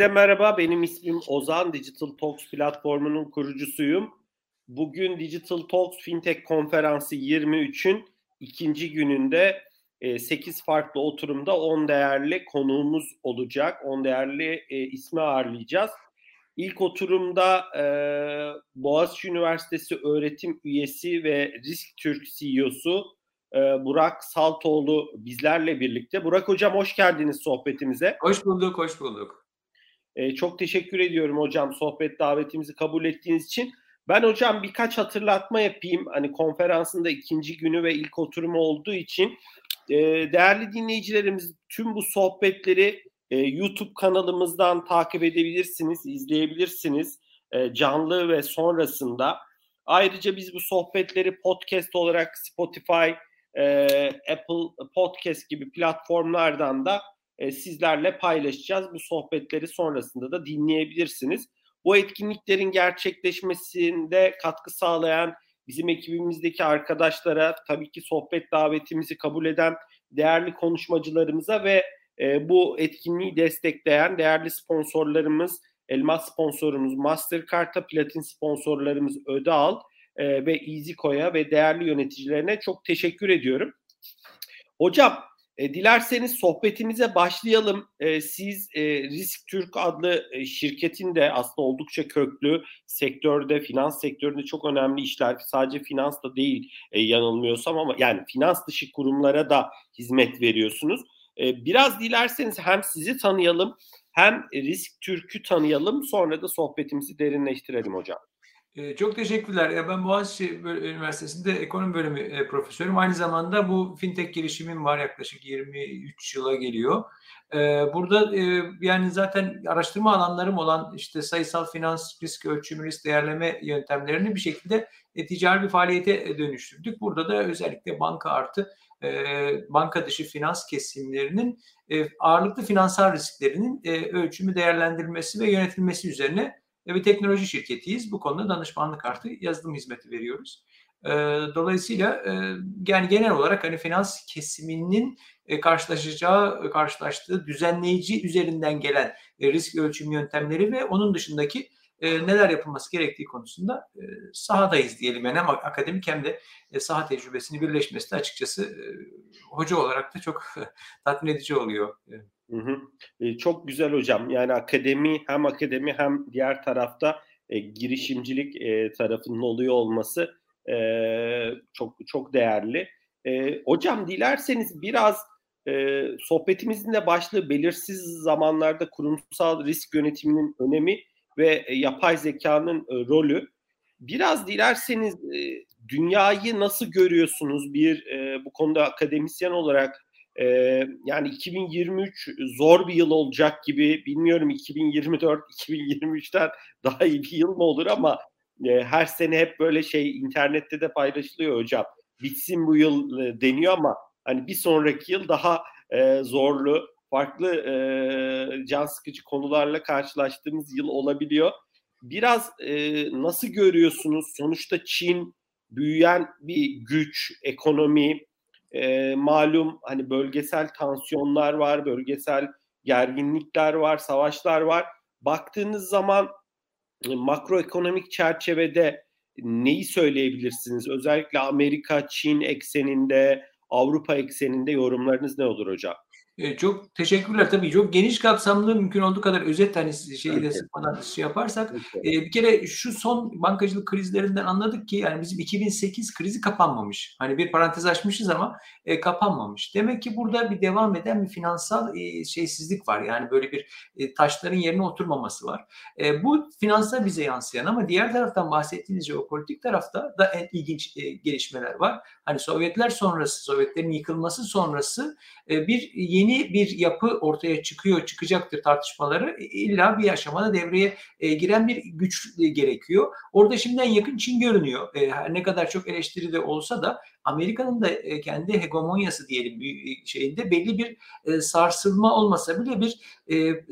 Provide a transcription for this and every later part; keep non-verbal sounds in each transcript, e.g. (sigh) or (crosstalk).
Hepinize merhaba. Benim ismim Ozan. Digital Talks platformunun kurucusuyum. Bugün Digital Talks Fintech Konferansı 23'ün ikinci gününde 8 e, farklı oturumda 10 değerli konuğumuz olacak. 10 değerli e, ismi ağırlayacağız. İlk oturumda e, Boğaziçi Üniversitesi öğretim üyesi ve Risk Türk CEO'su Burak Saltoğlu bizlerle birlikte. Burak Hocam hoş geldiniz sohbetimize. Hoş bulduk, hoş bulduk. E, çok teşekkür ediyorum hocam sohbet davetimizi kabul ettiğiniz için. Ben hocam birkaç hatırlatma yapayım. Hani konferansın da ikinci günü ve ilk oturumu olduğu için e, değerli dinleyicilerimiz tüm bu sohbetleri e, YouTube kanalımızdan takip edebilirsiniz, izleyebilirsiniz e, canlı ve sonrasında. Ayrıca biz bu sohbetleri podcast olarak Spotify, e, Apple Podcast gibi platformlardan da e, sizlerle paylaşacağız. Bu sohbetleri sonrasında da dinleyebilirsiniz. Bu etkinliklerin gerçekleşmesinde katkı sağlayan bizim ekibimizdeki arkadaşlara, tabii ki sohbet davetimizi kabul eden değerli konuşmacılarımıza ve e, bu etkinliği destekleyen değerli sponsorlarımız, elmas sponsorumuz Mastercard'a, platin sponsorlarımız Ödeal e, ve EasyCo'ya ve değerli yöneticilerine çok teşekkür ediyorum. Hocam e, dilerseniz sohbetimize başlayalım. E, siz e, Risk Türk adlı e, şirketin de aslında oldukça köklü sektörde, finans sektöründe çok önemli işler. Sadece finans da değil e, yanılmıyorsam ama yani finans dışı kurumlara da hizmet veriyorsunuz. E, biraz dilerseniz hem sizi tanıyalım hem Risk Türk'ü tanıyalım sonra da sohbetimizi derinleştirelim hocam. Çok teşekkürler. Ben Boğaziçi Üniversitesi'nde ekonomi bölümü profesörüm. Aynı zamanda bu fintech girişimim var yaklaşık 23 yıla geliyor. Burada yani zaten araştırma alanlarım olan işte sayısal finans, risk ölçümü, risk değerleme yöntemlerini bir şekilde ticari bir faaliyete dönüştürdük. Burada da özellikle banka artı banka dışı finans kesimlerinin ağırlıklı finansal risklerinin ölçümü, değerlendirilmesi ve yönetilmesi üzerine ve bir teknoloji şirketiyiz. Bu konuda danışmanlık artı yazılım hizmeti veriyoruz. Dolayısıyla yani genel olarak hani finans kesiminin karşılaşacağı, karşılaştığı düzenleyici üzerinden gelen risk ölçüm yöntemleri ve onun dışındaki neler yapılması gerektiği konusunda sahadayız diyelim. Yani hem akademik hem de saha tecrübesini birleşmesi de açıkçası hoca olarak da çok (laughs) tatmin edici oluyor. Hı hı. E, çok güzel hocam. Yani akademi hem akademi hem diğer tarafta e, girişimcilik e, tarafının oluyor olması e, çok çok değerli. E, hocam dilerseniz biraz e, sohbetimizin de başlığı belirsiz zamanlarda kurumsal risk yönetiminin önemi ve e, yapay zekanın e, rolü. Biraz dilerseniz e, dünyayı nasıl görüyorsunuz bir e, bu konuda akademisyen olarak e, yani 2023 zor bir yıl olacak gibi bilmiyorum 2024 2023'ten (laughs) daha iyi bir yıl mı olur ama e, her sene hep böyle şey internette de paylaşılıyor hocam bitsin bu yıl e, deniyor ama hani bir sonraki yıl daha e, zorlu farklı e, can sıkıcı konularla karşılaştığımız yıl olabiliyor. Biraz e, nasıl görüyorsunuz? Sonuçta Çin büyüyen bir güç, ekonomi, e, malum hani bölgesel tansiyonlar var, bölgesel gerginlikler var, savaşlar var. Baktığınız zaman e, makroekonomik çerçevede neyi söyleyebilirsiniz? Özellikle Amerika, Çin ekseninde, Avrupa ekseninde yorumlarınız ne olur hocam? E, çok teşekkürler. Tabii çok geniş kapsamlı mümkün olduğu kadar özet hani şeyi de sıkmadan şey yaparsak e, bir kere şu son bankacılık krizlerinden anladık ki yani bizim 2008 krizi kapanmamış. Hani bir parantez açmışız ama e, kapanmamış. Demek ki burada bir devam eden bir finansal e, şeysizlik var. Yani böyle bir e, taşların yerine oturmaması var. E, bu finansa bize yansıyan ama diğer taraftan bahsettiğiniz jeopolitik tarafta da en ilginç e, gelişmeler var. Hani Sovyetler sonrası, Sovyetlerin yıkılması sonrası e, bir yeni bir yapı ortaya çıkıyor, çıkacaktır tartışmaları. E, illa bir aşamada devreye e, giren bir güç gerekiyor. Orada şimdiden yakın Çin görünüyor. Ne kadar çok eleştiri de olsa da Amerika'nın da kendi hegemonyası diyelim bir şeyinde belli bir sarsılma olmasa bile bir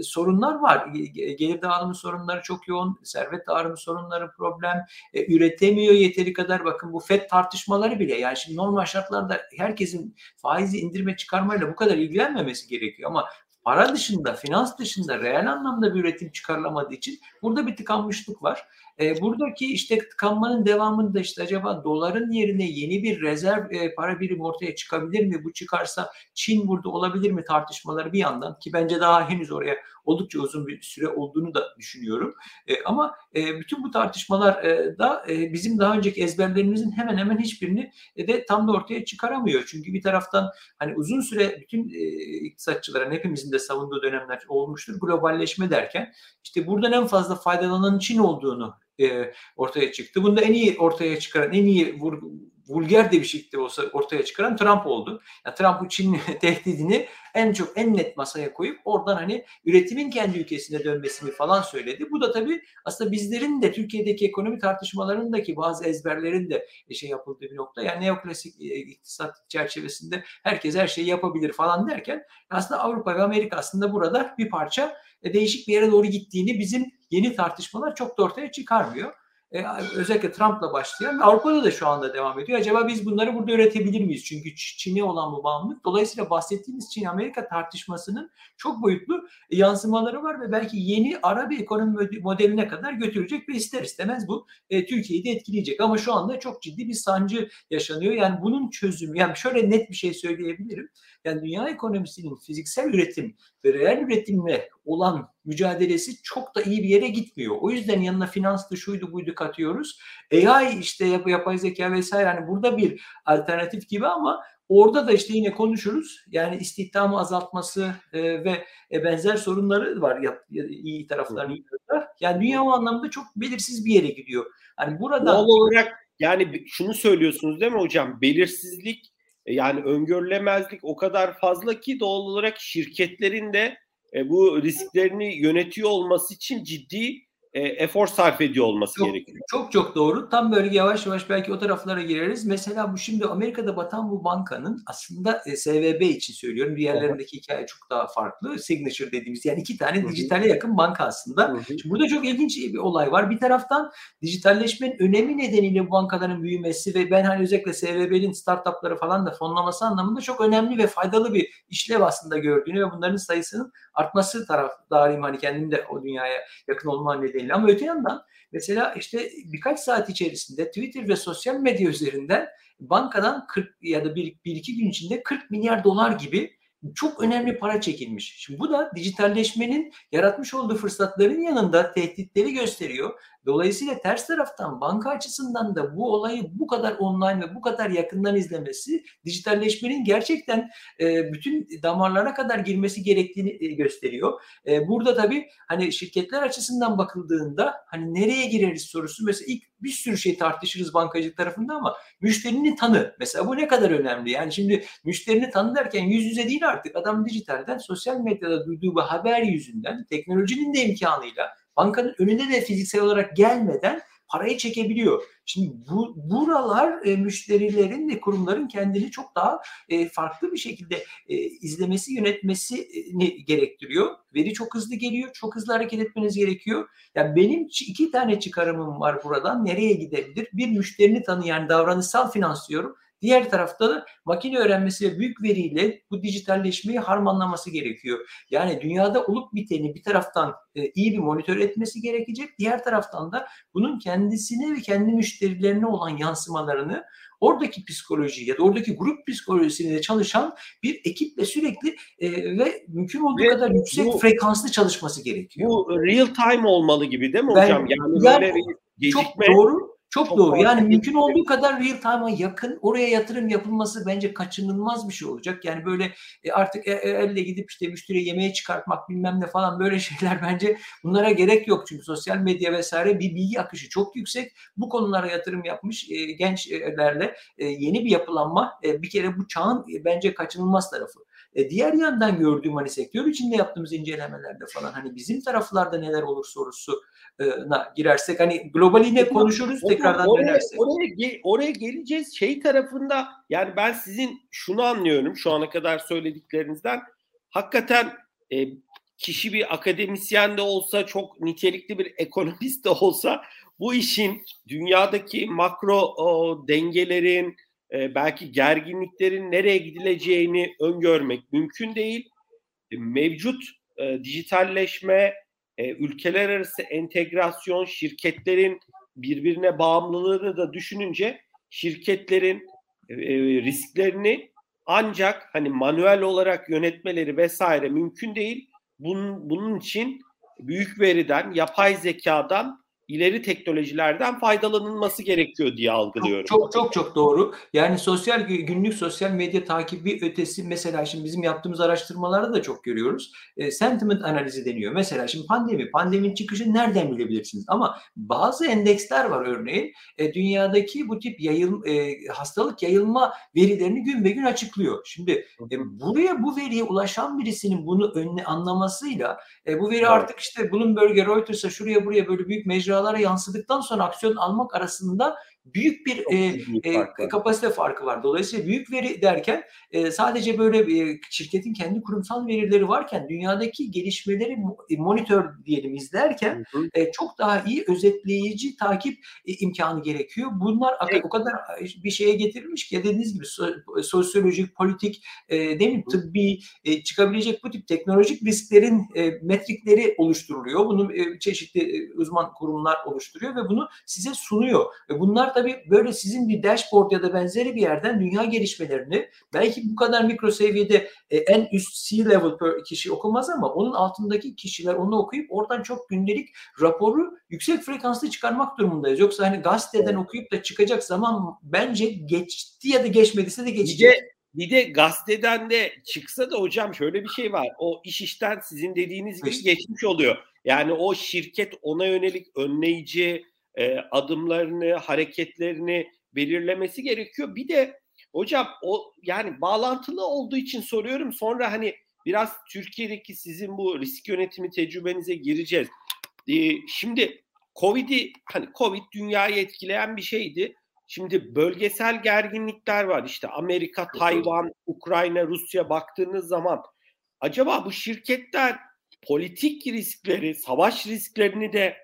sorunlar var. Gelir dağılımı sorunları çok yoğun, servet dağılımı sorunları problem, üretemiyor yeteri kadar. Bakın bu FED tartışmaları bile yani şimdi normal şartlarda herkesin faizi indirme çıkarmayla bu kadar ilgilenmemesi gerekiyor ama para dışında, finans dışında reel anlamda bir üretim çıkarılamadığı için burada bir tıkanmışlık var. E, buradaki işte tıkanmanın devamında işte acaba doların yerine yeni bir rezerv e, para birimi ortaya çıkabilir mi? Bu çıkarsa Çin burada olabilir mi tartışmaları bir yandan ki bence daha henüz oraya oldukça uzun bir süre olduğunu da düşünüyorum. E, ama e, bütün bu tartışmalar e, da e, bizim daha önceki ezberlerimizin hemen hemen hiçbirini e, de tam da ortaya çıkaramıyor. Çünkü bir taraftan hani uzun süre bütün e, iktisatçıların hepimizin de savunduğu dönemler olmuştur. Globalleşme derken işte buradan en fazla faydalanan Çin olduğunu e, ortaya çıktı. Bunda en iyi ortaya çıkaran, en iyi vur, vulgar de bir şekilde olsa ortaya çıkaran Trump oldu. Yani Trump bu Çin (laughs) tehdidini en çok en net masaya koyup oradan hani üretimin kendi ülkesine dönmesini falan söyledi. Bu da tabii aslında bizlerin de Türkiye'deki ekonomi tartışmalarındaki bazı ezberlerin de şey yapıldığı bir nokta. Yani neoklasik e, iktisat çerçevesinde herkes her şeyi yapabilir falan derken aslında Avrupa ve Amerika aslında burada bir parça e, değişik bir yere doğru gittiğini bizim yeni tartışmalar çok da ortaya çıkarmıyor. E, özellikle Trump'la başlayan Avrupa'da da şu anda devam ediyor. Acaba biz bunları burada üretebilir miyiz? Çünkü Çin'e olan bu bağımlılık. Dolayısıyla bahsettiğimiz Çin-Amerika tartışmasının çok boyutlu yansımaları var ve belki yeni ara bir ekonomi modeline kadar götürecek ve ister istemez bu e, Türkiye'yi de etkileyecek. Ama şu anda çok ciddi bir sancı yaşanıyor. Yani bunun çözümü, yani şöyle net bir şey söyleyebilirim. Yani dünya ekonomisinin fiziksel üretim ve reel üretimle olan mücadelesi çok da iyi bir yere gitmiyor. O yüzden yanına finanstı şuydu buydu katıyoruz. AI işte yap, yapay zeka vesaire hani burada bir alternatif gibi ama Orada da işte yine konuşuruz. Yani istihdamı azaltması e, ve e, benzer sorunları var ya, iyi taraflarını iyi taraflar. Yani dünya o anlamda çok belirsiz bir yere gidiyor. Hani burada Doğal olarak yani şunu söylüyorsunuz değil mi hocam? Belirsizlik e, yani öngörülemezlik o kadar fazla ki doğal olarak şirketlerin de e, bu risklerini yönetiyor olması için ciddi e, efor sarf ediyor olması çok, gerekiyor. Çok çok doğru. Tam böyle yavaş yavaş belki o taraflara gireriz. Mesela bu şimdi Amerika'da batan bu bankanın aslında e, SVB için söylüyorum. Diğerlerindeki evet. hikaye çok daha farklı. Signature dediğimiz yani iki tane Hı-hı. dijitale yakın banka aslında. Şimdi burada çok ilginç bir olay var. Bir taraftan dijitalleşmenin önemi nedeniyle bu bankaların büyümesi ve ben hani özellikle SVB'nin startupları falan da fonlaması anlamında çok önemli ve faydalı bir işlev aslında gördüğünü ve bunların sayısının artması taraftarıyım. Hani kendim de o dünyaya yakın olma nedeniyle belli. Ama öte yandan mesela işte birkaç saat içerisinde Twitter ve sosyal medya üzerinden bankadan 40 ya da bir, bir iki gün içinde 40 milyar dolar gibi çok önemli para çekilmiş. Şimdi bu da dijitalleşmenin yaratmış olduğu fırsatların yanında tehditleri gösteriyor. Dolayısıyla ters taraftan banka açısından da bu olayı bu kadar online ve bu kadar yakından izlemesi dijitalleşmenin gerçekten e, bütün damarlara kadar girmesi gerektiğini e, gösteriyor. E, burada tabii hani şirketler açısından bakıldığında hani nereye gireriz sorusu mesela ilk bir sürü şey tartışırız bankacılık tarafında ama müşterinin tanı mesela bu ne kadar önemli? Yani şimdi müşterini tanı derken yüz yüze değil artık adam dijitalden sosyal medyada duyduğu bir haber yüzünden teknolojinin de imkanıyla bankanın önünde de fiziksel olarak gelmeden parayı çekebiliyor. Şimdi bu buralar e, müşterilerin ve kurumların kendini çok daha e, farklı bir şekilde e, izlemesi, yönetmesini gerektiriyor. Veri çok hızlı geliyor, çok hızlı hareket etmeniz gerekiyor. Yani benim iki tane çıkarımım var buradan. Nereye gidebilir? Bir müşterini tanıyan davranışsal finans diyorum. Diğer tarafta da makine öğrenmesi ve büyük veriyle bu dijitalleşmeyi harmanlaması gerekiyor. Yani dünyada olup biteni bir taraftan e, iyi bir monitör etmesi gerekecek. Diğer taraftan da bunun kendisine ve kendi müşterilerine olan yansımalarını oradaki psikoloji ya da oradaki grup psikolojisinde çalışan bir ekiple sürekli e, ve mümkün olduğu ve kadar yüksek bu, frekanslı çalışması gerekiyor. Bu real time olmalı gibi değil mi ben, hocam? Yani, yani böyle gecikme. Çok doğru çok, Çok doğru. Yani mümkün olduğu kadar real time'a yakın oraya yatırım yapılması bence kaçınılmaz bir şey olacak. Yani böyle e, artık e, e, elle gidip işte müşteriye yemeğe çıkartmak bilmem ne falan böyle (laughs) şeyler bence bunlara gerek yok. Çünkü sosyal medya vesaire bir bilgi akışı çok yüksek. Bu konulara yatırım yapmış gençlerle yeni bir yapılanma bir kere bu çağın bence kaçınılmaz tarafı. E, diğer yandan gördüğüm hani sektör içinde yaptığımız incelemelerde falan hani bizim taraflarda neler olur sorusuna girersek hani globaline konuşuruz o, tekrardan oraya, dönersek. Oraya, oraya geleceğiz. Şey tarafında yani ben sizin şunu anlıyorum şu ana kadar söylediklerinizden. Hakikaten e, kişi bir akademisyen de olsa çok nitelikli bir ekonomist de olsa bu işin dünyadaki makro o, dengelerin e, belki gerginliklerin nereye gidileceğini öngörmek mümkün değil. mevcut e, dijitalleşme, e, ülkeler arası entegrasyon, şirketlerin birbirine bağımlılığını da düşününce şirketlerin e, risklerini ancak hani manuel olarak yönetmeleri vesaire mümkün değil. Bunun, bunun için büyük veriden, yapay zekadan ileri teknolojilerden faydalanılması gerekiyor diye algılıyorum. Çok çok çok, doğru. Yani sosyal günlük sosyal medya takibi ötesi mesela şimdi bizim yaptığımız araştırmalarda da çok görüyoruz. E, sentiment analizi deniyor. Mesela şimdi pandemi, pandeminin çıkışı nereden bilebilirsiniz? Ama bazı endeksler var örneğin. E, dünyadaki bu tip yayıl, e, hastalık yayılma verilerini gün be gün açıklıyor. Şimdi e, buraya bu veriye ulaşan birisinin bunu önüne anlamasıyla e, bu veri evet. artık işte Bloomberg'e, Reuters'a şuraya buraya böyle büyük mecra mecralara yansıdıktan sonra aksiyon almak arasında büyük bir e, büyük e, kapasite farkı var. Dolayısıyla büyük veri derken e, sadece böyle e, şirketin kendi kurumsal verileri varken dünyadaki gelişmeleri e, monitör diyelim izlerken hı hı. E, çok daha iyi özetleyici takip e, imkanı gerekiyor. Bunlar evet. o kadar bir şeye getirilmiş ki dediğiniz gibi so, sosyolojik, politik, e, değil mi, tıbbi e, çıkabilecek bu tip teknolojik risklerin e, metrikleri oluşturuluyor. Bunu e, çeşitli e, uzman kurumlar oluşturuyor ve bunu size sunuyor. E, bunlar tabii böyle sizin bir dashboard ya da benzeri bir yerden dünya gelişmelerini belki bu kadar mikro seviyede e, en üst C-level kişi okumaz ama onun altındaki kişiler onu okuyup oradan çok gündelik raporu yüksek frekanslı çıkarmak durumundayız. Yoksa hani gazeteden okuyup da çıkacak zaman bence geçti ya da geçmediyse de geçecek. Bir de, bir de gazeteden de çıksa da hocam şöyle bir şey var. O iş işten sizin dediğiniz gibi geçmiş oluyor. Yani o şirket ona yönelik önleyici, e, adımlarını, hareketlerini belirlemesi gerekiyor. Bir de hocam o yani bağlantılı olduğu için soruyorum. Sonra hani biraz Türkiye'deki sizin bu risk yönetimi tecrübenize gireceğiz. E, şimdi Covid'i hani Covid dünyayı etkileyen bir şeydi. Şimdi bölgesel gerginlikler var. İşte Amerika, Tayvan, Ukrayna, Rusya baktığınız zaman acaba bu şirketler politik riskleri, savaş risklerini de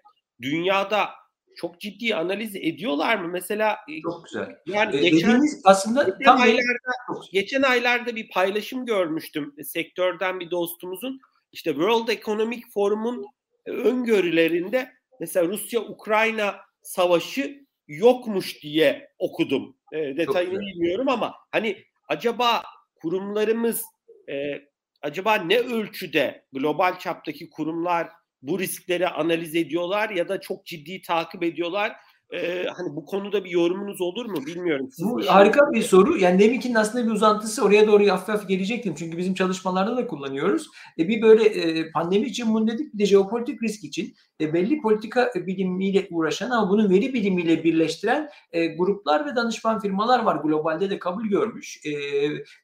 dünyada çok ciddi analiz ediyorlar mı? Mesela e, çok güzel. Yani e, geçen aslında geçen tam aylarda geçen aylarda bir paylaşım görmüştüm e, sektörden bir dostumuzun. İşte World Economic Forum'un e, öngörülerinde mesela Rusya Ukrayna savaşı yokmuş diye okudum. E, detayını bilmiyorum ama hani acaba kurumlarımız e, acaba ne ölçüde global çaptaki kurumlar bu riskleri analiz ediyorlar ya da çok ciddi takip ediyorlar. Ee, hani bu konuda bir yorumunuz olur mu bilmiyorum. bu harika bir soru. Yani deminkinin aslında bir uzantısı oraya doğru hafif hafif gelecektim. Çünkü bizim çalışmalarda da kullanıyoruz. E, bir böyle e, pandemi için bunu dedik bir de jeopolitik risk için e, belli politika bilimiyle uğraşan ama bunu veri bilimiyle birleştiren e, gruplar ve danışman firmalar var. Globalde de kabul görmüş. E,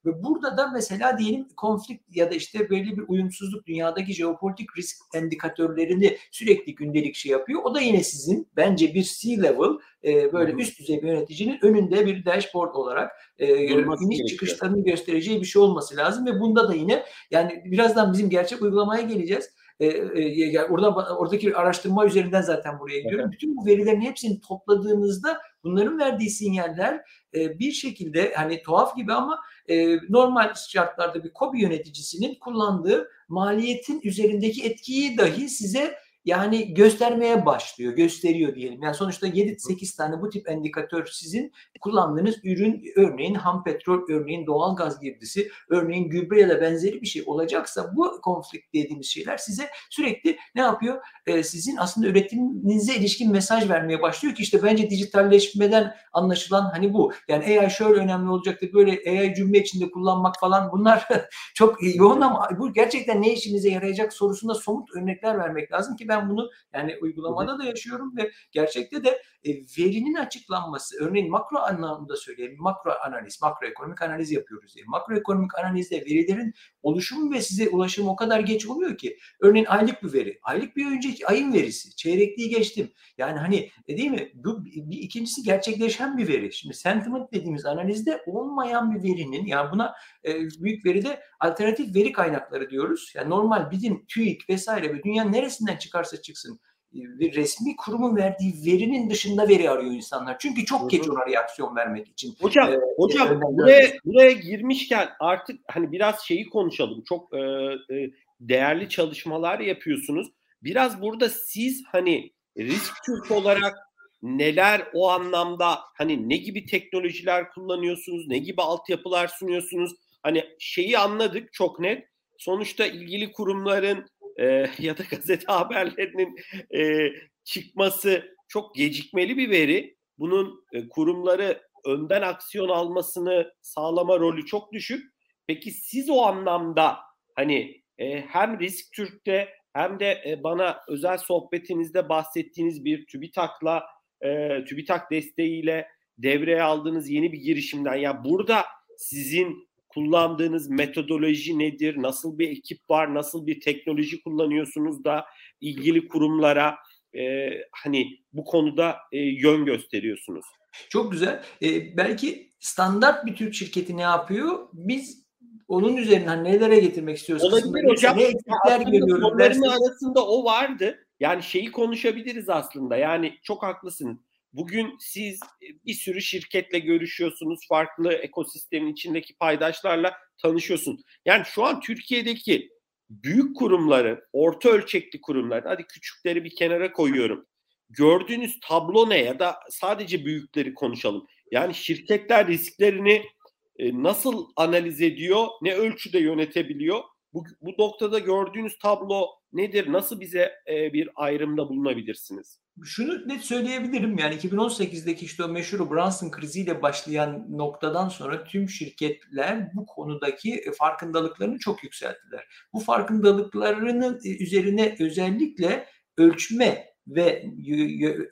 ve burada da mesela diyelim konflikt ya da işte belli bir uyumsuzluk dünyadaki jeopolitik risk endikatörlerini sürekli gündelik şey yapıyor. O da yine sizin bence bir C-level e, böyle üst düzey bir yöneticinin önünde bir dashboard olarak e, iniş çıkışlarını göstereceği bir şey olması lazım ve bunda da yine yani birazdan bizim gerçek uygulamaya geleceğiz e, e, yani orada oradaki araştırma üzerinden zaten buraya gidiyorum. Evet. Bütün bu verilerin hepsini topladığınızda bunların verdiği sinyaller e, bir şekilde hani tuhaf gibi ama e, normal şartlarda bir kobi yöneticisinin kullandığı maliyetin üzerindeki etkiyi dahi size yani göstermeye başlıyor, gösteriyor diyelim. Yani sonuçta 7-8 tane bu tip endikatör sizin kullandığınız ürün örneğin ham petrol, örneğin doğal gaz girdisi, örneğin gübre ya da benzeri bir şey olacaksa bu konflikt dediğimiz şeyler size sürekli ne yapıyor? Ee, sizin aslında üretiminize ilişkin mesaj vermeye başlıyor ki işte bence dijitalleşmeden anlaşılan hani bu. Yani AI şöyle önemli olacaktı böyle AI cümle içinde kullanmak falan bunlar (laughs) çok yoğun ama bu gerçekten ne işinize yarayacak sorusunda somut örnekler vermek lazım ki ben bunu yani uygulamada da yaşıyorum ve gerçekte de e, verinin açıklanması, örneğin makro anlamda söyleyelim, makro analiz, makroekonomik analiz yapıyoruz diye. Makroekonomik analizde verilerin oluşumu ve size ulaşımı o kadar geç oluyor ki, örneğin aylık bir veri, aylık bir önceki ayın verisi, çeyrekliği geçtim. Yani hani e, değil mi? Bu bir ikincisi gerçekleşen bir veri. Şimdi sentiment dediğimiz analizde olmayan bir verinin, yani buna e, büyük veride alternatif veri kaynakları diyoruz. Yani normal bizim TÜİK vesaire ve dünya neresinden çıkarsa çıksın bir resmi kurumun verdiği verinin dışında veri arıyor insanlar. Çünkü çok geç ona reaksiyon vermek için. Hocam, ee, hocam buraya, buraya girmişken artık hani biraz şeyi konuşalım. Çok e, e, değerli çalışmalar yapıyorsunuz. Biraz burada siz hani risk Türk olarak neler o anlamda hani ne gibi teknolojiler kullanıyorsunuz, ne gibi altyapılar sunuyorsunuz? Hani şeyi anladık çok net. Sonuçta ilgili kurumların e, (laughs) ya da gazete haberlerinin e, çıkması çok gecikmeli bir veri. Bunun e, kurumları önden aksiyon almasını sağlama rolü çok düşük. Peki siz o anlamda hani e, hem Risk Türk'te hem de e, bana özel sohbetinizde bahsettiğiniz bir TÜBİTAK'la e, TÜBİTAK desteğiyle devreye aldığınız yeni bir girişimden ya burada sizin kullandığınız metodoloji nedir? Nasıl bir ekip var? Nasıl bir teknoloji kullanıyorsunuz da ilgili kurumlara e, hani bu konuda e, yön gösteriyorsunuz? Çok güzel. E, belki standart bir Türk şirketi ne yapıyor? Biz onun üzerinden nelere getirmek istiyoruz? Olabilir hocam. Ne eksikler görüyoruz? arasında o vardı. Yani şeyi konuşabiliriz aslında. Yani çok haklısın. Bugün siz bir sürü şirketle görüşüyorsunuz, farklı ekosistemin içindeki paydaşlarla tanışıyorsun. Yani şu an Türkiye'deki büyük kurumları, orta ölçekli kurumlar, hadi küçükleri bir kenara koyuyorum. Gördüğünüz tablo ne ya da sadece büyükleri konuşalım. Yani şirketler risklerini e, nasıl analiz ediyor, ne ölçüde yönetebiliyor? Bu, bu noktada gördüğünüz tablo nedir? Nasıl bize e, bir ayrımda bulunabilirsiniz? Şunu net söyleyebilirim yani 2018'deki işte o meşhur Branson kriziyle başlayan noktadan sonra tüm şirketler bu konudaki e, farkındalıklarını çok yükselttiler. Bu farkındalıklarının e, üzerine özellikle ölçme ve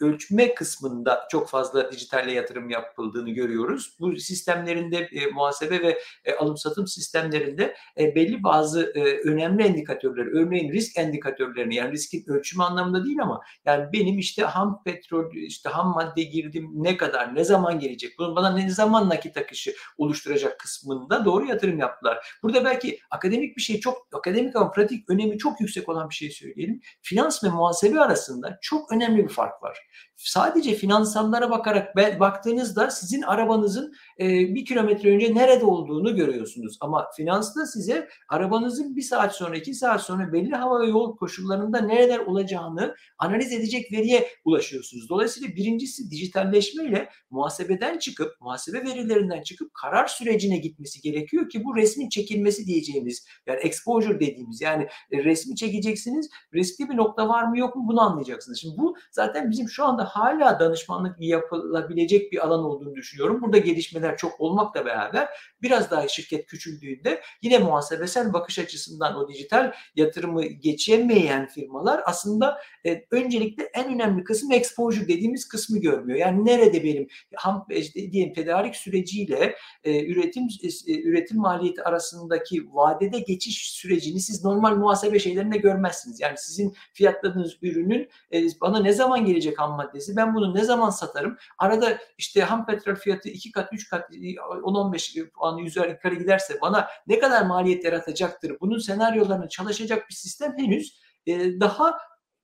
ölçme kısmında çok fazla dijitalle yatırım yapıldığını görüyoruz. Bu sistemlerinde e, muhasebe ve e, alım satım sistemlerinde e, belli bazı e, önemli endikatörler, örneğin risk endikatörlerini yani riskin ölçümü anlamında değil ama yani benim işte ham petrol, işte ham madde girdim ne kadar, ne zaman gelecek, bunun bana ne zaman nakit akışı oluşturacak kısmında doğru yatırım yaptılar. Burada belki akademik bir şey çok akademik ama pratik önemi çok yüksek olan bir şey söyleyelim. Finans ve muhasebe arasında çok önemli bir fark var. Sadece finansallara bakarak baktığınızda sizin arabanızın e, bir kilometre önce nerede olduğunu görüyorsunuz. Ama finansta size arabanızın bir saat sonra iki saat sonra belli hava ve yol koşullarında nereler olacağını analiz edecek veriye ulaşıyorsunuz. Dolayısıyla birincisi dijitalleşme ile muhasebeden çıkıp muhasebe verilerinden çıkıp karar sürecine gitmesi gerekiyor ki bu resmin çekilmesi diyeceğimiz yani exposure dediğimiz yani e, resmi çekeceksiniz riskli bir nokta var mı yok mu bunu anlayacaksınız. Şimdi bu zaten bizim şu anda hala danışmanlık yapılabilecek bir alan olduğunu düşünüyorum. Burada gelişmeler çok olmakla beraber biraz daha şirket küçüldüğünde yine muhasebesel bakış açısından o dijital yatırımı geçemeyen firmalar aslında e, öncelikle en önemli kısım exposure dediğimiz kısmı görmüyor. Yani nerede benim ham işte, diyelim tedarik süreciyle e, üretim e, üretim maliyeti arasındaki vadede geçiş sürecini siz normal muhasebe şeylerinde görmezsiniz. Yani sizin fiyatladığınız ürünün e, bana ne zaman gelecek ham maddesi? Ben bunu ne zaman satarım? Arada işte ham petrol fiyatı iki kat, üç kat, 10-15 puan üzeri yukarı giderse bana ne kadar maliyet yaratacaktır? Bunun senaryolarını çalışacak bir sistem henüz e, daha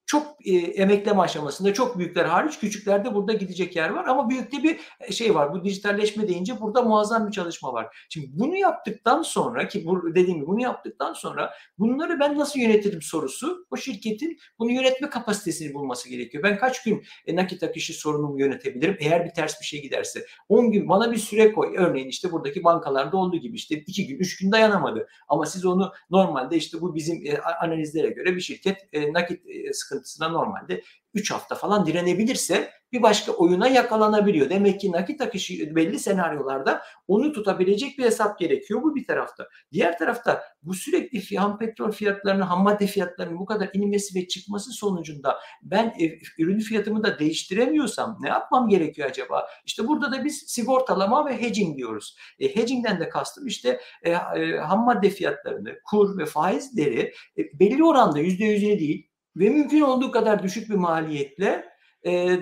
çok e, emekleme aşamasında çok büyükler hariç küçüklerde burada gidecek yer var ama büyükte bir e, şey var. Bu dijitalleşme deyince burada muazzam bir çalışma var. Şimdi bunu yaptıktan sonra ki bu dediğim gibi bunu yaptıktan sonra bunları ben nasıl yönetirim sorusu o şirketin bunu yönetme kapasitesini bulması gerekiyor. Ben kaç gün e, nakit akışı sorunumu yönetebilirim eğer bir ters bir şey giderse. 10 gün bana bir süre koy. Örneğin işte buradaki bankalarda olduğu gibi işte 2 gün 3 gün dayanamadı. Ama siz onu normalde işte bu bizim e, analizlere göre bir şirket e, nakit e, sıkıntı sıkıntısına normalde 3 hafta falan direnebilirse bir başka oyuna yakalanabiliyor. Demek ki nakit akışı belli senaryolarda onu tutabilecek bir hesap gerekiyor. Bu bir tarafta. Diğer tarafta bu sürekli ham petrol fiyatlarının, ham madde fiyatlarının bu kadar inmesi ve çıkması sonucunda ben e, ürün fiyatımı da değiştiremiyorsam ne yapmam gerekiyor acaba? İşte burada da biz sigortalama ve hedging diyoruz. E, hedgingden de kastım işte e, e, ham madde fiyatlarını, kur ve faizleri e, belli oranda %100'ünü değil ve mümkün olduğu kadar düşük bir maliyetle e,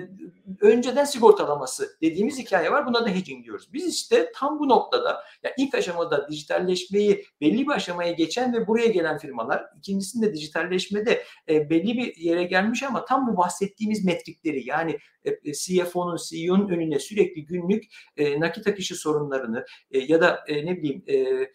önceden sigortalaması dediğimiz hikaye var. Buna da hedging diyoruz. Biz işte tam bu noktada yani ilk aşamada dijitalleşmeyi belli bir aşamaya geçen ve buraya gelen firmalar ikincisinde dijitalleşmede e, belli bir yere gelmiş ama tam bu bahsettiğimiz metrikleri yani e, CFO'nun, CEO'nun önüne sürekli günlük e, nakit akışı sorunlarını e, ya da e, ne bileyim e, e,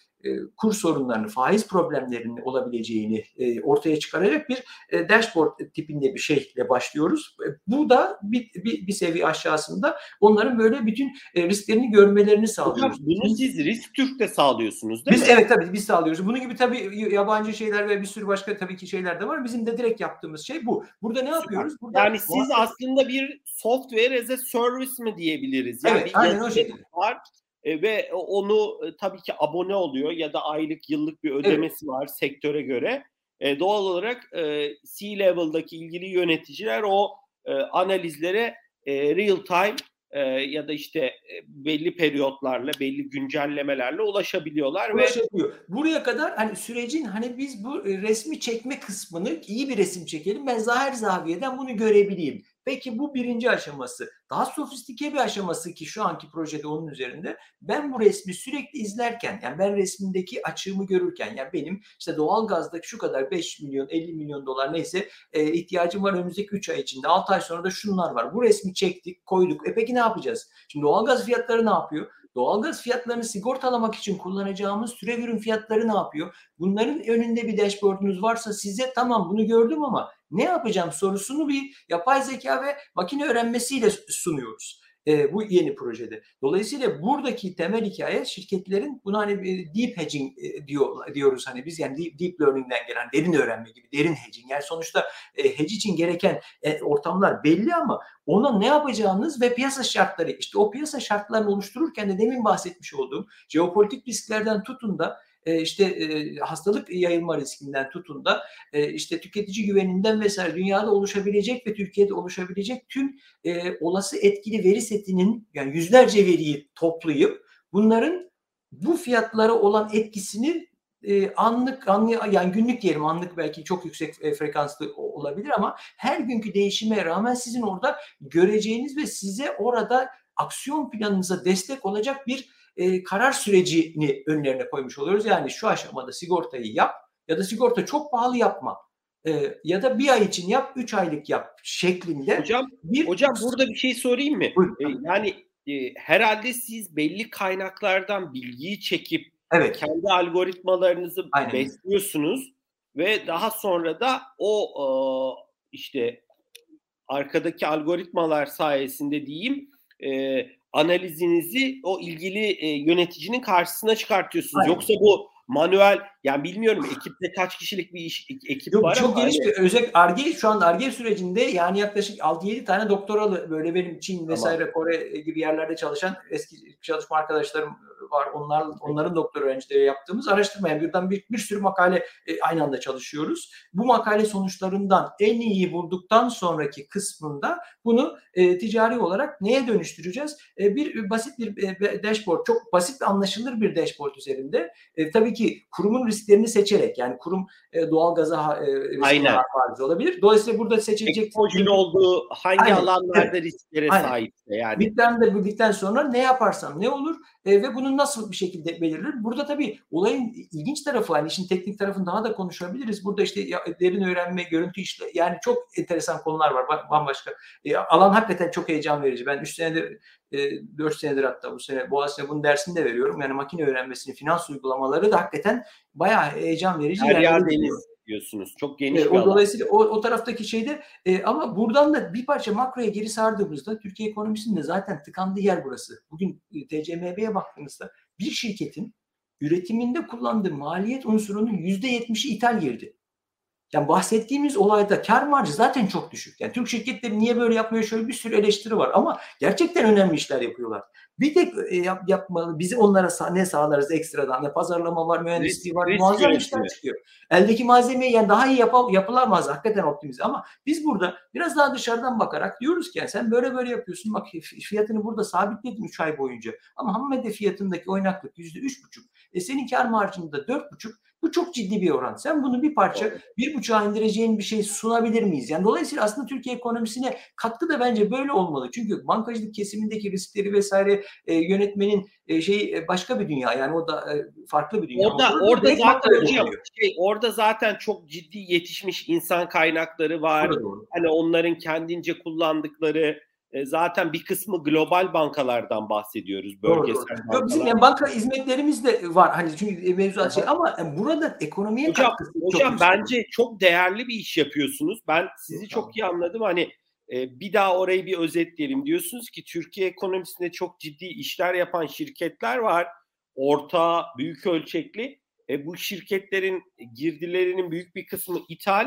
kur sorunlarını, faiz problemlerinin olabileceğini e, ortaya çıkaracak bir e, dashboard tipinde bir şeyle başlıyoruz. Bu da bir, bir, bir seviye aşağısında onların böyle bütün risklerini görmelerini sağlıyoruz. Bunu siz risk Türk'te sağlıyorsunuz değil biz, mi? Evet tabii biz sağlıyoruz. Bunun gibi tabii yabancı şeyler ve bir sürü başka tabii ki şeyler de var. Bizim de direkt yaptığımız şey bu. Burada ne yapıyoruz? Burada yani siz aslında bir software as a service mi diyebiliriz? Yani evet, aynen o şekilde. Var e, ve onu e, tabii ki abone oluyor ya da aylık yıllık bir ödemesi evet. var sektöre göre. E, doğal olarak e, C-level'daki ilgili yöneticiler o e, analizlere e, real time e, ya da işte e, belli periyotlarla, belli güncellemelerle ulaşabiliyorlar Ulaşabiliyor. ve buraya kadar hani sürecin hani biz bu e, resmi çekme kısmını iyi bir resim çekelim. Ben zahir zaviyeden bunu görebileyim. Peki bu birinci aşaması. Daha sofistike bir aşaması ki şu anki projede onun üzerinde. Ben bu resmi sürekli izlerken yani ben resmindeki açığımı görürken yani benim işte doğal gazdaki şu kadar 5 milyon 50 milyon dolar neyse e, ihtiyacım var önümüzdeki 3 ay içinde 6 ay sonra da şunlar var. Bu resmi çektik koyduk. E peki ne yapacağız? Şimdi doğal gaz fiyatları ne yapıyor? Doğalgaz fiyatlarını sigortalamak için kullanacağımız türev ürün fiyatları ne yapıyor? Bunların önünde bir dashboardunuz varsa size tamam bunu gördüm ama ne yapacağım sorusunu bir yapay zeka ve makine öğrenmesiyle sunuyoruz e, bu yeni projede. Dolayısıyla buradaki temel hikaye şirketlerin bunu hani deep hedging e, diyor, diyoruz hani biz yani deep, deep learning'den gelen derin öğrenme gibi derin hedging. Yani sonuçta e, hedge için gereken e, ortamlar belli ama ona ne yapacağınız ve piyasa şartları işte o piyasa şartlarını oluştururken de demin bahsetmiş olduğum jeopolitik risklerden tutun da işte hastalık yayılma riskinden tutun da işte tüketici güveninden vesaire dünyada oluşabilecek ve Türkiye'de oluşabilecek tüm olası etkili veri setinin yani yüzlerce veriyi toplayıp bunların bu fiyatlara olan etkisini anlık anlı yani günlük diyelim anlık belki çok yüksek frekanslı olabilir ama her günkü değişime rağmen sizin orada göreceğiniz ve size orada aksiyon planınıza destek olacak bir e, karar sürecini önlerine koymuş oluyoruz. Yani şu aşamada sigortayı yap ya da sigorta çok pahalı yapma. E, ya da bir ay için yap, üç aylık yap şeklinde. Hocam, bir hocam burada bir şey sorayım mı? E, yani e, herhalde siz belli kaynaklardan bilgiyi çekip evet. kendi algoritmalarınızı Aynen. besliyorsunuz ve daha sonra da o e, işte arkadaki algoritmalar sayesinde diyeyim e, analizinizi o ilgili e, yöneticinin karşısına çıkartıyorsunuz. Aynen. Yoksa bu manuel yani bilmiyorum ekipte kaç kişilik bir iş ekip Yok, var çok ama geniş hani... bir özel Arge şu anda Arge sürecinde yani yaklaşık 6-7 tane doktoralı böyle benim Çin vesaire tamam. Kore gibi yerlerde çalışan eski çalışma arkadaşlarım var. Onlar onların doktor öğrencileri yaptığımız araştırma yani birden bir, bir sürü makale e, aynı anda çalışıyoruz. Bu makale sonuçlarından en iyi bulduktan sonraki kısmında bunu e, ticari olarak neye dönüştüreceğiz? E, bir basit bir e, dashboard, çok basit ve anlaşılır bir dashboard üzerinde. E, tabii ki kurumun risklerini seçerek yani kurum e, doğal gaza e, Aynen. olabilir. Dolayısıyla burada seçilecek Ekojun olduğu hangi Aynen. alanlarda evet. risklere Aynen. sahipse yani. Bitten de bildikten sonra ne yaparsam ne olur e, ve bunun nasıl bir şekilde belirlenir? Burada tabii olayın ilginç tarafı hani işin teknik tarafını daha da konuşabiliriz. Burada işte derin öğrenme, görüntü işle yani çok enteresan konular var bambaşka. E, alan hakikaten çok heyecan verici. Ben 3 senedir e, 4 senedir hatta bu sene Boğaziçi'nde bunun dersini de veriyorum. Yani makine öğrenmesinin finans uygulamaları da hakikaten bayağı heyecan verici. Her yer deniz diyorsunuz. Çok geniş evet, bir o, alan. Dolayısıyla o, o taraftaki şeyde e, ama buradan da bir parça makroya geri sardığımızda Türkiye ekonomisinde zaten tıkandığı yer burası. Bugün e, TCMB'ye baktığınızda bir şirketin üretiminde kullandığı maliyet unsurunun %70'i ithal girdi. Yani bahsettiğimiz olayda kar marjı zaten çok düşük. Yani Türk şirketleri niye böyle yapmıyor şöyle bir sürü eleştiri var ama gerçekten önemli işler yapıyorlar. Bir tek e, yap, yapmalı. Bizi onlara ne sağlarız ekstradan? Ne pazarlama var, mühendisliği var, risk muazzam işler çıkıyor. Eldeki malzemeyi yani daha iyi yap, yapılamaz hakikaten optimize ama biz burada biraz daha dışarıdan bakarak diyoruz ki yani sen böyle böyle yapıyorsun. Bak fiyatını burada sabitledin 3 ay boyunca. Ama ham madde fiyatındaki oynaklık %3,5. E senin kar marjında 4,5 Bu çok ciddi bir oran. Sen bunu bir parça bir buçuğa indireceğin bir şey sunabilir miyiz? Yani dolayısıyla aslında Türkiye ekonomisine katkı da bence böyle olmalı. Çünkü bankacılık kesimindeki riskleri vesaire e, yönetmenin e, şey başka bir dünya. Yani o da e, farklı bir dünya. Orada, orada zaten hocam, şey, orada zaten çok ciddi yetişmiş insan kaynakları var. Hani onların kendince kullandıkları e, zaten bir kısmı global bankalardan bahsediyoruz. Bölgesel doğru, doğru. Bizim yani banka hizmetlerimiz de var. Hani çünkü mevzuat şey ama burada ekonomiye hocam, hocam çok bence çok değerli bir iş yapıyorsunuz. Ben sizi çok iyi anladım. Hani e, bir daha orayı bir özetleyelim. Diyorsunuz ki Türkiye ekonomisinde çok ciddi işler yapan şirketler var. Orta, büyük ölçekli. E, bu şirketlerin girdilerinin büyük bir kısmı ithal.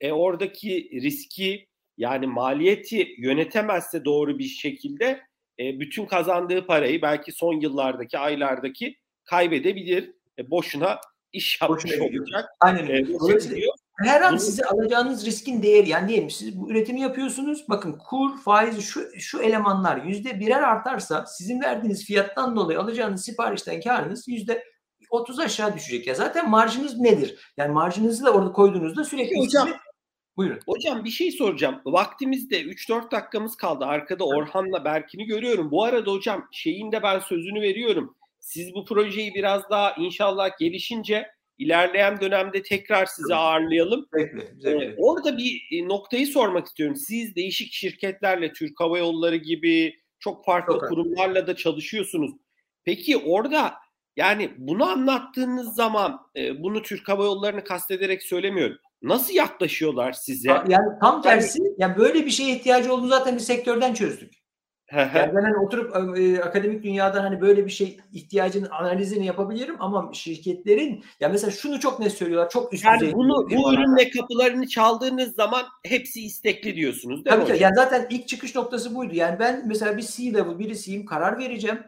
E, oradaki riski yani maliyeti yönetemezse doğru bir şekilde e, bütün kazandığı parayı belki son yıllardaki aylardaki kaybedebilir. E, boşuna iş yapmış boşuna olacak. Aynen öyle. E, her an size alacağınız riskin değeri yani diyelim siz bu üretimi yapıyorsunuz. Bakın kur, faiz şu, şu elemanlar yüzde birer artarsa sizin verdiğiniz fiyattan dolayı alacağınız siparişten karınız yüzde 30 aşağı düşecek. Ya zaten marjınız nedir? Yani marjınızı da orada koyduğunuzda sürekli Hocam, Buyurun. Hocam bir şey soracağım. Vaktimizde 3-4 dakikamız kaldı. Arkada Orhan'la Berkin'i görüyorum. Bu arada hocam şeyin de ben sözünü veriyorum. Siz bu projeyi biraz daha inşallah gelişince ilerleyen dönemde tekrar sizi ağırlayalım. Peki, ee, orada bir e, noktayı sormak istiyorum. Siz değişik şirketlerle Türk Hava Yolları gibi çok farklı çok kurumlarla da çalışıyorsunuz. Peki orada yani bunu anlattığınız zaman e, bunu Türk Hava Yolları'nı kastederek söylemiyorum. Nasıl yaklaşıyorlar size? Yani tam tersi. Yani, yani böyle bir şeye ihtiyacı olduğunu zaten bir sektörden çözdük. yani ben hani oturup e, akademik dünyadan hani böyle bir şey ihtiyacının analizini yapabilirim ama şirketlerin ya mesela şunu çok ne söylüyorlar çok üst yani bunu bu ürünle kapılarını çaldığınız zaman hepsi istekli diyorsunuz değil Tabii mi? Ki. Yani zaten ilk çıkış noktası buydu. Yani ben mesela bir C-level birisiyim karar vereceğim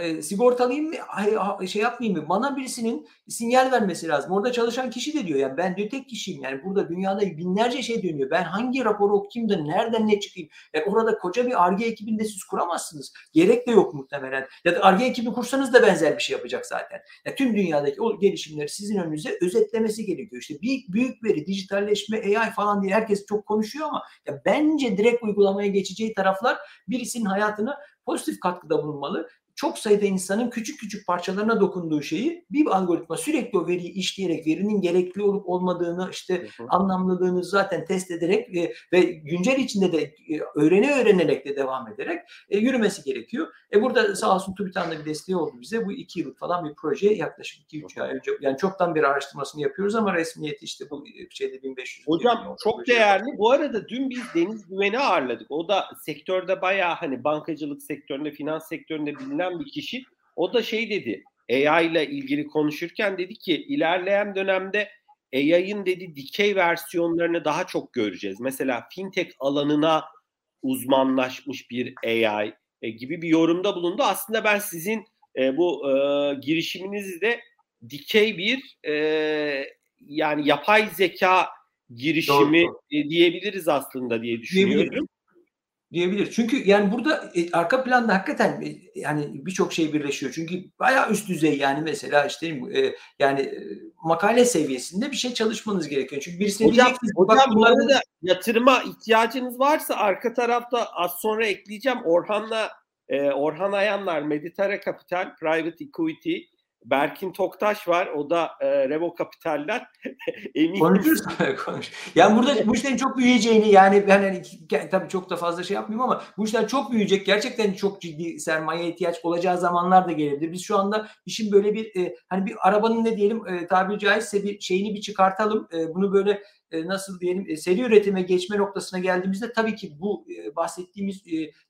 e, sigortalıyım mı şey yapmayayım mı bana birisinin sinyal vermesi lazım. Orada çalışan kişi de diyor yani ben diyor tek kişiyim yani burada dünyada binlerce şey dönüyor. Ben hangi raporu okuyayım da nereden ne çıkayım? E, orada koca bir ARGE ekibinde siz kuramazsınız. Gerek de yok muhtemelen. Ya da ARGE ekibi kursanız da benzer bir şey yapacak zaten. Ya, tüm dünyadaki o gelişimleri sizin önünüze özetlemesi gerekiyor. İşte büyük, büyük veri, dijitalleşme, AI falan diye herkes çok konuşuyor ama ya bence direkt uygulamaya geçeceği taraflar birisinin hayatını pozitif katkıda bulunmalı çok sayıda insanın küçük küçük parçalarına dokunduğu şeyi bir algoritma sürekli o veriyi işleyerek verinin gerekli olup olmadığını işte hı hı. anlamlılığını zaten test ederek e, ve güncel içinde de e, öğrene öğrenerek de devam ederek e, yürümesi gerekiyor. E burada sağ olsun TÜBİTAK'ın bir desteği oldu bize. Bu iki yıllık falan bir proje yaklaşık 2-3 ay önce yani çoktan bir araştırmasını yapıyoruz ama resmiyeti işte bu e, şeyde 1500. Hocam çok değerli. Bu arada dün biz Deniz Güven'i ağırladık. O da sektörde bayağı hani bankacılık sektöründe, finans sektöründe bilinen bilen bir kişi. O da şey dedi. AI ile ilgili konuşurken dedi ki ilerleyen dönemde AI'ın dedi dikey versiyonlarını daha çok göreceğiz. Mesela fintech alanına uzmanlaşmış bir AI e, gibi bir yorumda bulundu. Aslında ben sizin e, bu e, girişiminizi de dikey bir e, yani yapay zeka girişimi Doğru. E, diyebiliriz aslında diye düşünüyorum diyebilir. Çünkü yani burada e, arka planda hakikaten e, yani birçok şey birleşiyor. Çünkü bayağı üst düzey yani mesela işte e, yani e, makale seviyesinde bir şey çalışmanız gerekiyor. Çünkü birisi hocam, diyecek ki hocam bak, bunları da yatırıma ihtiyacınız varsa arka tarafta az sonra ekleyeceğim. Orhan'la e, Orhan Ayanlar Meditare Capital Private Equity Berkin Toktaş var. O da e, Revo Kapital'den. (laughs) Emin Konuşuruz. (laughs) Konuş. Yani burada bu işlerin çok büyüyeceğini yani ben hani, tabii çok da fazla şey yapmayayım ama bu işler çok büyüyecek. Gerçekten çok ciddi sermaye ihtiyaç olacağı zamanlar da gelebilir. Biz şu anda işin böyle bir e, hani bir arabanın ne diyelim e, tabiri caizse bir şeyini bir çıkartalım. E, bunu böyle e, nasıl diyelim e, seri üretime geçme noktasına geldiğimizde tabii ki bu e, bahsettiğimiz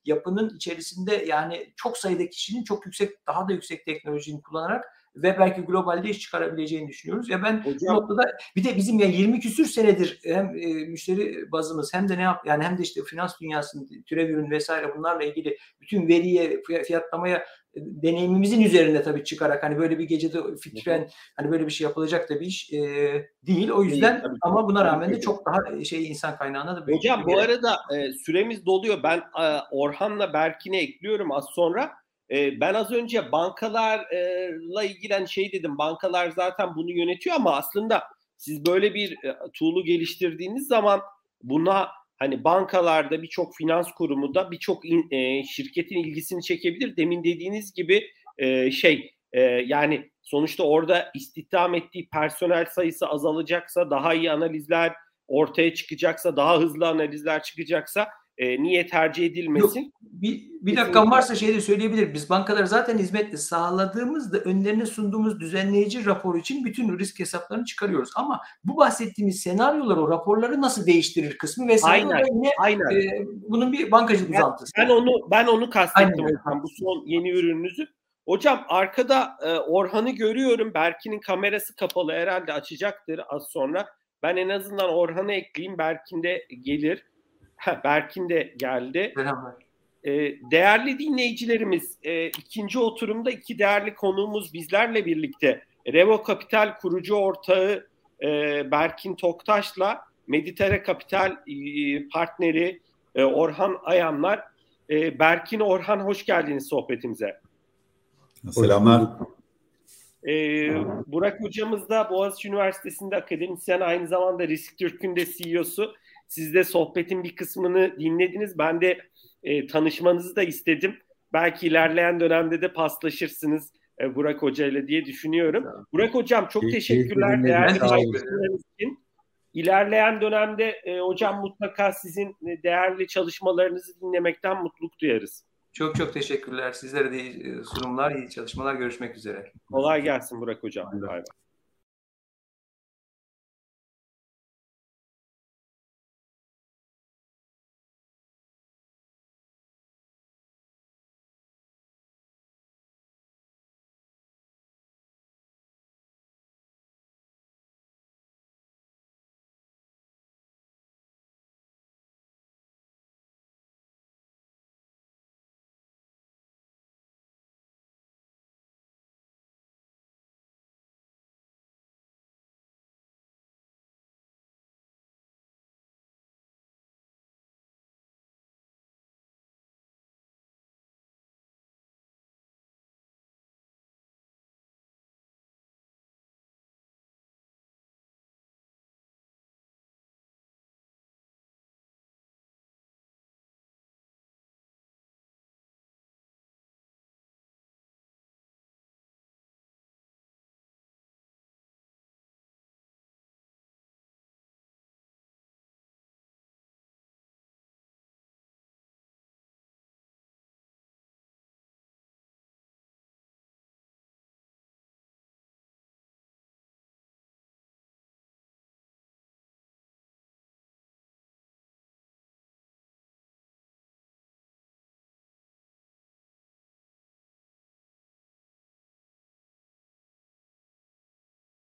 yapının içerisinde yani çok sayıda kişinin çok yüksek daha da yüksek teknolojinin kullanarak ve belki globalde iş çıkarabileceğini düşünüyoruz. Ya ben Hocam. bu noktada bir de bizim yani 20 küsür senedir hem e, müşteri bazımız hem de ne yap yani hem de işte finans dünyasının türev ürün vesaire bunlarla ilgili bütün veriye fiyatlamaya deneyimimizin üzerinde tabii çıkarak hani böyle bir gecede fikren hani böyle bir şey yapılacak da bir iş e, değil. O yüzden değil, ama buna rağmen de çok daha şey insan kaynağına da Hocam bu arada e, süremiz doluyor. Ben e, Orhan'la Berkin'e ekliyorum az sonra. Ben az önce bankalarla ilgilen şey dedim. Bankalar zaten bunu yönetiyor ama aslında siz böyle bir e, tool'u geliştirdiğiniz zaman buna hani bankalarda birçok finans kurumu da birçok e, şirketin ilgisini çekebilir. Demin dediğiniz gibi e, şey e, yani sonuçta orada istihdam ettiği personel sayısı azalacaksa daha iyi analizler ortaya çıkacaksa daha hızlı analizler çıkacaksa e, niye tercih edilmesin? Yok, bir, bir dakikam varsa şey de söyleyebilir. Biz bankalar zaten hizmetle sağladığımızda önlerine sunduğumuz düzenleyici rapor için bütün risk hesaplarını çıkarıyoruz. Ama bu bahsettiğimiz senaryolar o raporları nasıl değiştirir kısmı vesaire aynen, yine aynen. E, bunun bir bankacılık ben, uzantısı. Ben onu ben onu kastettim hocam bu son yeni ürününüzü. Hocam arkada e, Orhan'ı görüyorum. Berkin'in kamerası kapalı herhalde açacaktır az sonra. Ben en azından Orhan'ı ekleyeyim. Berkin de gelir. Ha, Berkin de geldi. Merhaba. Ee, değerli dinleyicilerimiz, e, ikinci oturumda iki değerli konuğumuz bizlerle birlikte. Revo Kapital kurucu ortağı e, Berkin Toktaş'la Meditere Kapital e, partneri e, Orhan Ayanlar. E, Berkin, Orhan hoş geldiniz sohbetimize. Selamlar. Ee, Burak hocamız da Boğaziçi Üniversitesi'nde akademisyen aynı zamanda Risk Türk'ün de CEO'su. Siz de sohbetin bir kısmını dinlediniz. Ben de e, tanışmanızı da istedim. Belki ilerleyen dönemde de paslaşırsınız e, Burak Hoca ile diye düşünüyorum. Burak Hocam çok teşekkürler değerli çalışmalarınız için. İlerleyen dönemde e, hocam mutlaka sizin e, değerli çalışmalarınızı dinlemekten mutluluk duyarız. Çok çok teşekkürler. Sizlere de iyi sunumlar, iyi çalışmalar. Görüşmek üzere. Kolay gelsin Burak Hocam. Bay bay.